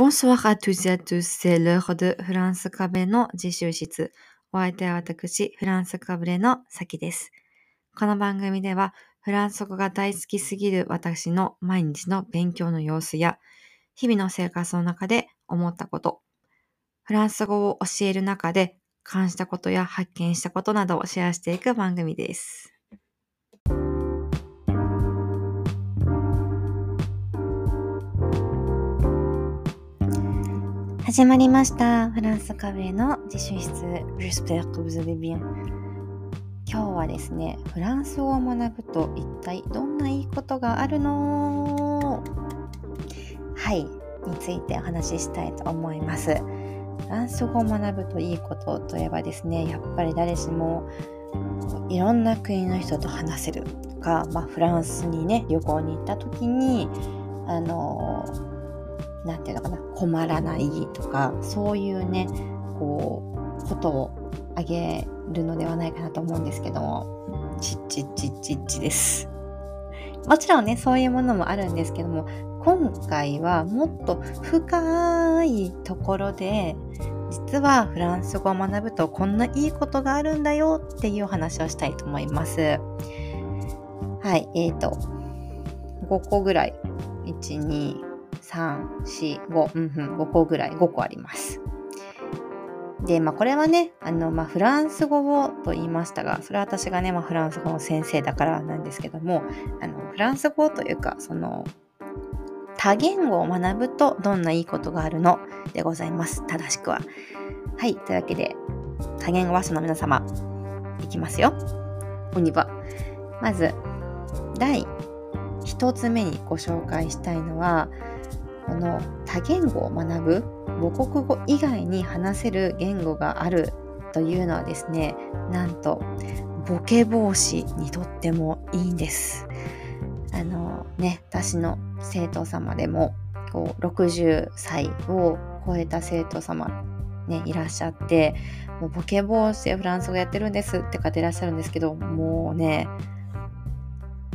Bonsoir à tous et à tous, c'est l'heure de フランスカブレの自習室。お相手は私、フランスカブレのさきです。この番組では、フランス語が大好きすぎる私の毎日の勉強の様子や、日々の生活の中で思ったこと、フランス語を教える中で感じたことや発見したことなどをシェアしていく番組です。始まりました。フランスカブレの自習室 J'espère que vous allez bien 今日はですね、フランス語を学ぶと一体どんないいことがあるの？はい、についてお話ししたいと思います。フランス語を学ぶといいことといえばですね、やっぱり誰しもいろんな国の人と話せるとか、まあ、フランスにね、旅行に行った時に、あの、なんていうのかな、困らないとか、そういうね、こう、ことをあげるのではないかなと思うんですけども、ちっちっちっちっちです。もちろんね、そういうものもあるんですけども、今回はもっと深いところで、実はフランス語を学ぶとこんないいことがあるんだよっていうお話をしたいと思います。はい、えーと、5個ぐらい。1、2、3、4、5、うんうん、5個ぐらい、5個あります。で、まあこれはね、あの、まあフランス語をと言いましたが、それは私がね、まあフランス語の先生だからなんですけども、あの、フランス語というか、その、多言語を学ぶとどんないいことがあるの？でございます。正しくは。はい。というわけで、多言語話者の皆様、いきますよ。おにば。まず、第一つ目にご紹介したいのは、この多言語を学ぶ母国語以外に話せる言語があるというのはですね、なんと、ボケ防止にとってもいいんです。あのね、私の生徒様でも、こう、60歳を超えた生徒様、ね、いらっしゃって、もうボケ防止でフランス語やってるんですって方いらっしゃるんですけど、もうね、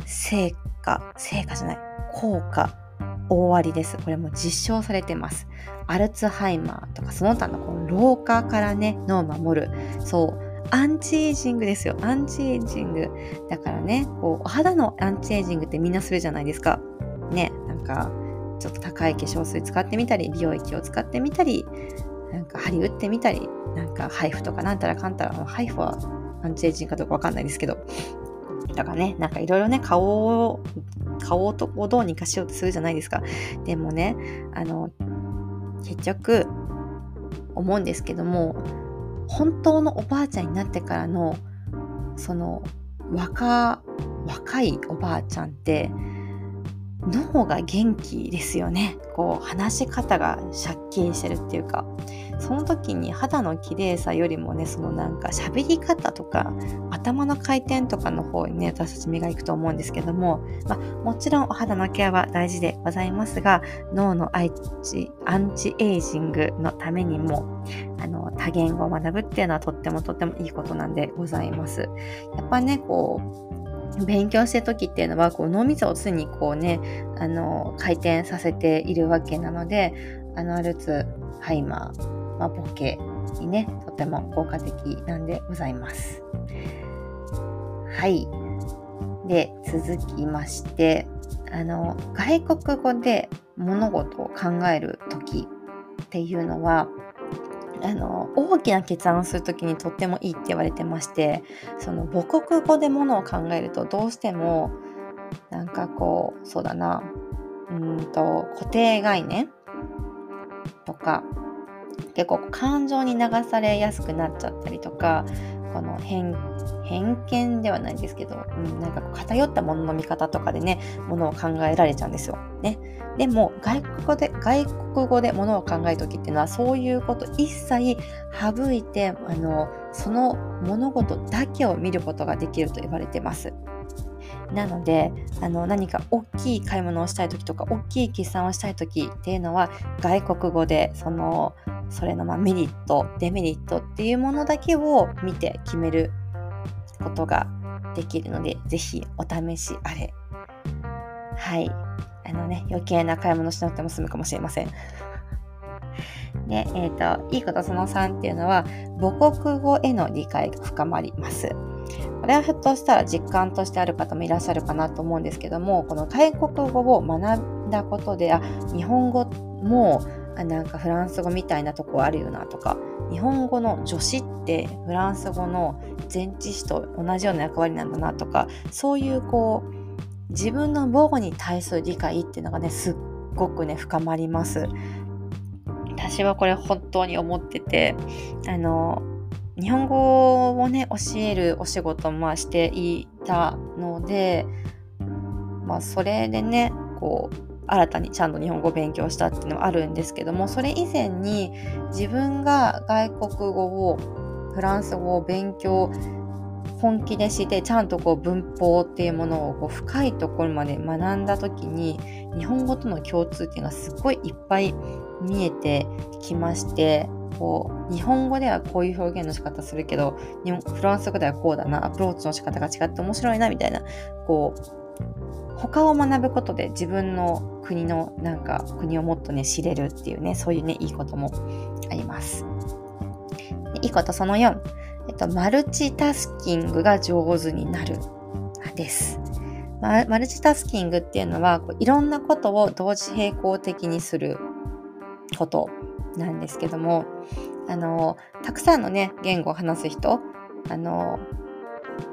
成果、成果じゃない、効果、大ありです。これも実証されてます。アルツハイマーとかその他のこの老化からね、脳を守る。そう。アンチエイジングですよ。アンチエイジング。だからね、こう、お肌のアンチエイジングってみんなするじゃないですか。ね、なんか、ちょっと高い化粧水使ってみたり、美容液を使ってみたり、なんか針打ってみたり、なんかハイフとかなんたらかんたら、ハイフはアンチエイジングかどうかわかんないですけど、だかね、なんかいろいろね、顔を、顔とをどうにかしようとするじゃないですか。でもね、あの、結局、思うんですけども、本当のおばあちゃんになってからの、その、若、若いおばあちゃんって、脳が元気ですよね。こう、話し方がシャッキリしてるっていうか、その時に肌の綺麗さよりもね、そのなんか喋り方とか、頭の回転とかの方にね、私たち目が行くと思うんですけども、まあ、もちろんお肌のケアは大事でございますが、脳のアンチアンチエイジングのためにも、あの、多言語を学ぶっていうのはとってもとってもいいことなんでございます。やっぱね、こう、勉強してる時っていうのは、こう、脳みそを常にこうね、あの、回転させているわけなので、あの、アルツハイマー、まあ、ボケにね、とても効果的なんでございます。はい。で、続きまして、あの、外国語で物事を考える時っていうのは、あの、大きな決断をする時にとってもいいって言われてまして、その母国語でものを考えるとどうしても、なんかこう、そうだな、うんと、固定概念？とか、結構感情に流されやすくなっちゃったりとか、この偏偏見ではないんですけど、うん、なんか偏ったものの見方とかでね、ものを考えられちゃうんですよ。ね。でも、外国語で、外国語でものを考えるときっていうのは、そういうこと一切省いて、あの、その物事だけを見ることができると言われてます。なので、あの、何か大きい買い物をしたいときとか、大きい決算をしたいときっていうのは、外国語で、その、それのまあメリット、デメリットっていうものだけを見て決めることができるので、ぜひお試しあれ。はい。あのね、余計な買い物しなくても済むかもしれません。で、えっ、ー、と、いいことその3っていうのは、母国語への理解が深まります。これはひょっとしたら実感としてある方もいらっしゃるかなと思うんですけども、この外国語を学んだことで、あ、日本語もあなんかフランス語みたいなとこあるよなとか、日本語の助詞ってフランス語の前置詞と同じような役割なんだなとか、そういうこう、自分の母語に対する理解っていうのがね、すっごくね、深まります。私はこれ本当に思ってて、あの、日本語をね、教えるお仕事もしていたので、まあ、それでね、こう、新たにちゃんと日本語を勉強したっていうのはあるんですけども、それ以前に自分が外国語を、フランス語を勉強本気でしてちゃんとこう文法っていうものをこう深いところまで学んだ時に日本語との共通点がすっごいいっぱい見えてきましてこう日本語ではこういう表現の仕方するけどフランス語ではこうだなアプローチの仕方が違って面白いなみたいなこう他を学ぶことで自分の国のなんか国をもっとね知れるっていうねそういうねいいこともあります。いいことその4えっと、マルチタスキングが上手になるです。マルチタスキングっていうのはこういろんなことを同時並行的にすることなんですけどもあのたくさんのね言語を話す人あの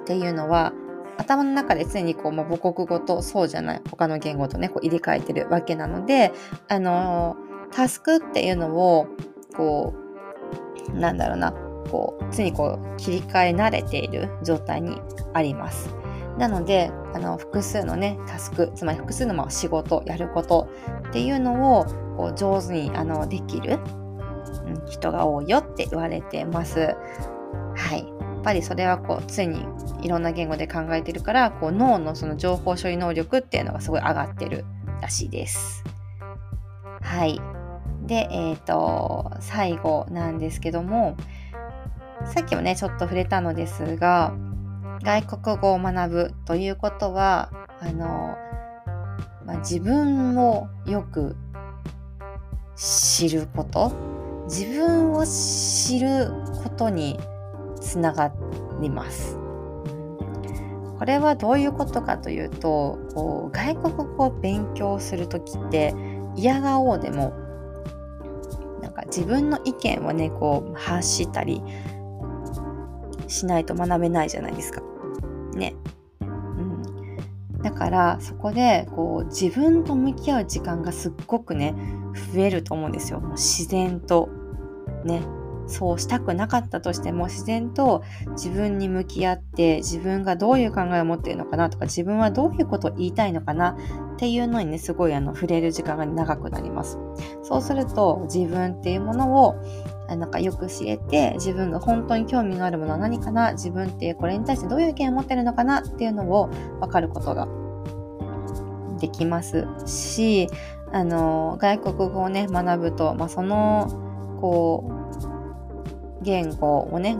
っていうのは頭の中で常にこう、まあ、母国語とそうじゃない他の言語とねこう入れ替えてるわけなのであのタスクっていうのをこうなんだろうなこう常にこう切り替え慣れている状態にあります。なのであの複数のねタスクつまり複数のまあ仕事やることっていうのをこう上手にあのできる、人が多いよって言われてます。はい。やっぱりそれはこう常にいろんな言語で考えてるからこう脳のその情報処理能力っていうのがすごい上がってるらしいです。はい。で、えっ、ー、と、最後なんですけども、さっきもね、ちょっと触れたのですが、外国語を学ぶということは、あの、まあ、自分をよく知ること、自分を知ることにつながります。これはどういうことかというと、こう外国語を勉強するときって、嫌がおうでも、なんか自分の意見をね、こう発したり、しないと学べないじゃないですか。ね。うん。だからそこでこう自分と向き合う時間がすっごくね増えると思うんですよ。もう自然とね。そうしたくなかったとしても自然と自分に向き合って自分がどういう考えを持っているのかなとか自分はどういうことを言いたいのかなっていうのにねすごいあの触れる時間が長くなります。そうすると自分っていうものをなんかよく知れて自分が本当に興味があるものは何かな自分ってこれに対してどういう意見を持ってるのかなっていうのを分かることができますしあの外国語をね学ぶと、まあ、そのこう言語をね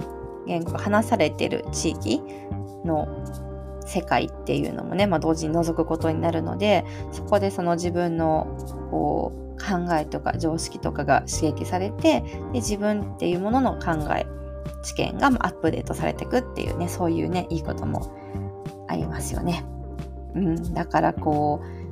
言語が話されてる地域の世界っていうのもね、まあ、同時に覗くことになるのでそこでその自分のこう考えとか常識とかが刺激されてで自分っていうものの考え知見がアップデートされていくっていうねそういうねいいこともありますよね。うん、だからこう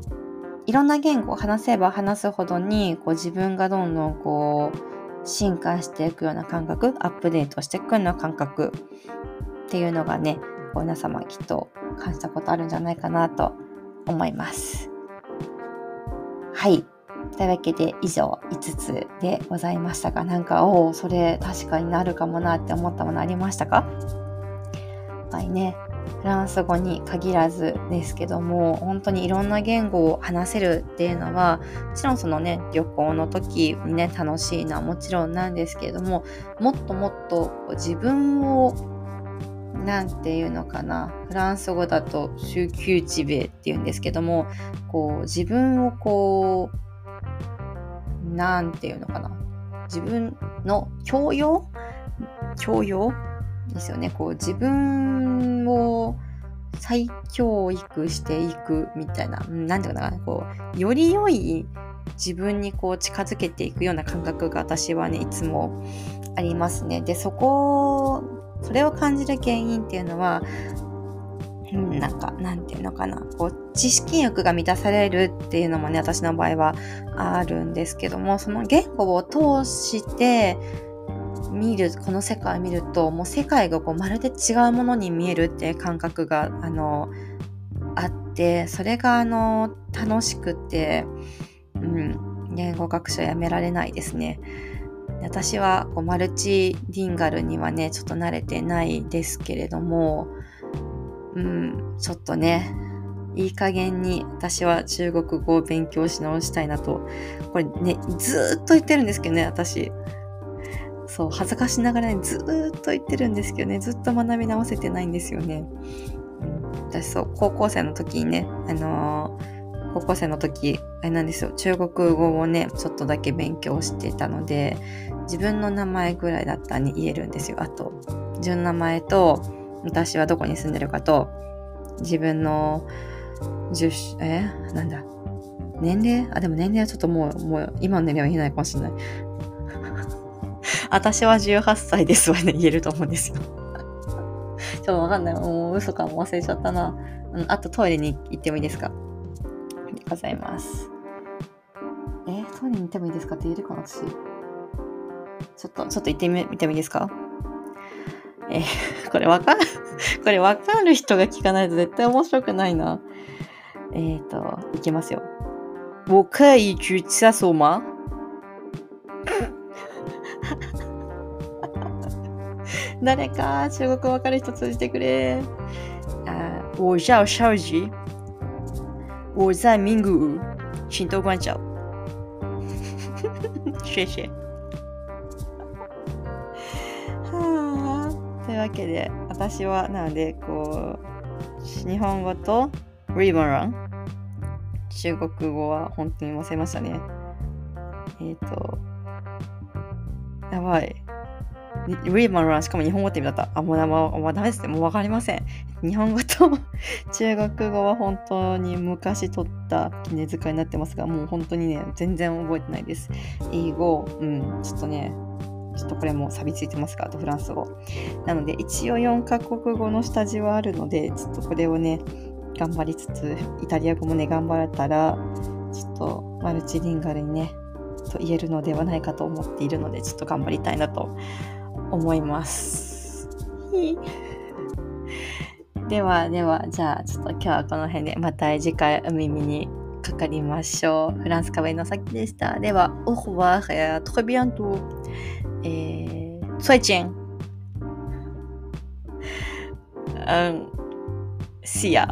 いろんな言語を話せば話すほどにこう自分がどんどんこう進化していくような感覚アップデートしていくような感覚っていうのがね皆様きっと感じたことあるんじゃないかなと思います。はい。というわけで以上5つでございましたが、なんか、おお、それ確かになるかもなって思ったものありましたか？はいね、フランス語に限らずですけども、本当にいろんな言語を話せるっていうのは、もちろんそのね、旅行の時にね、楽しいのはもちろんなんですけれども、もっともっと自分をなんていうのかなフランス語だと週休地米っていうんですけどもこう自分をこうなんていうのかな。自分の教養？教養？ですよね。こう自分を再教育していくみたいな、なんていうかな、こう、より良い自分にこう近づけていくような感覚が私はねいつもありますね。でそこそれを感じる原因っていうのはうん、なんか、なんていうのかな。こう、知識欲が満たされるっていうのもね、私の場合はあるんですけども、その言語を通して見る、この世界を見ると、もう世界がこうまるで違うものに見えるっていう感覚が、あの、あって、それが、あの、楽しくて、うん、言語学習やめられないですね。私はこうマルチリンガルにはね、ちょっと慣れてないですけれども、うん、ちょっとね、いい加減に私は中国語を勉強し直したいなと、これね、ずーっと言ってるんですけどね、私。そう、恥ずかしながらね、ずっと言ってるんですけどね、ずっと学び直せてないんですよね。私そう、高校生の時にね、あのー、高校生の時、あれなんですよ、中国語をね、ちょっとだけ勉強してたので、自分の名前ぐらいだったらね、言えるんですよ。あと、自分の名前と、私はどこに住んでるかと、自分の10、え？なんだ？年齢？あ、でも年齢はちょっともう、もう、今の年齢は言えないかもしれない。私は18歳ですわね、言えると思うんですよ。ちょっとわかんない。もう嘘かも忘れちゃったな。うん、あとトイレに行ってもいいですか？ありがとうございます。えトイレに行ってもいいですかって言えるかな、私。ちょっと、ちょっと行ってみ、見てもいいですか？えー、これわかる、これわかる人が聞かないと絶対面白くないな。えっ、ー、と、いきますよ。我可以去厕所吗誰か中国わかる人通じてくれ。啊，我叫邵吉，我在名古屋，请多关照。谢谢。というわけで、私は、なので、こう、日本語とリバラン、中国語は本当に忘れましたね。えっ、ー、と、やばい。リーマンラン、しかも日本語って意味だった。あ、もう、もうもうダメですね。もうわかりません。日本語と中国語は本当に昔取った記念遣いになってますが、もう本当にね、全然覚えてないです。英語、うん、ちょっとね、ちょっとこれも錆びついてますかあとフランス語。なので、一応4カ国語の下地はあるので、ちょっとこれをね、頑張りつつ、イタリア語もね、頑張れたら、ちょっとマルチリンガルにね、と言えるのではないかと思っているので、ちょっと頑張りたいなと思います。では、では、じゃあ、ちょっと今日はこの辺で、また次回お耳にかかりましょう。フランス壁の先でした。では、オーバー、や、トレビアント。诶，再见。嗯，是啊。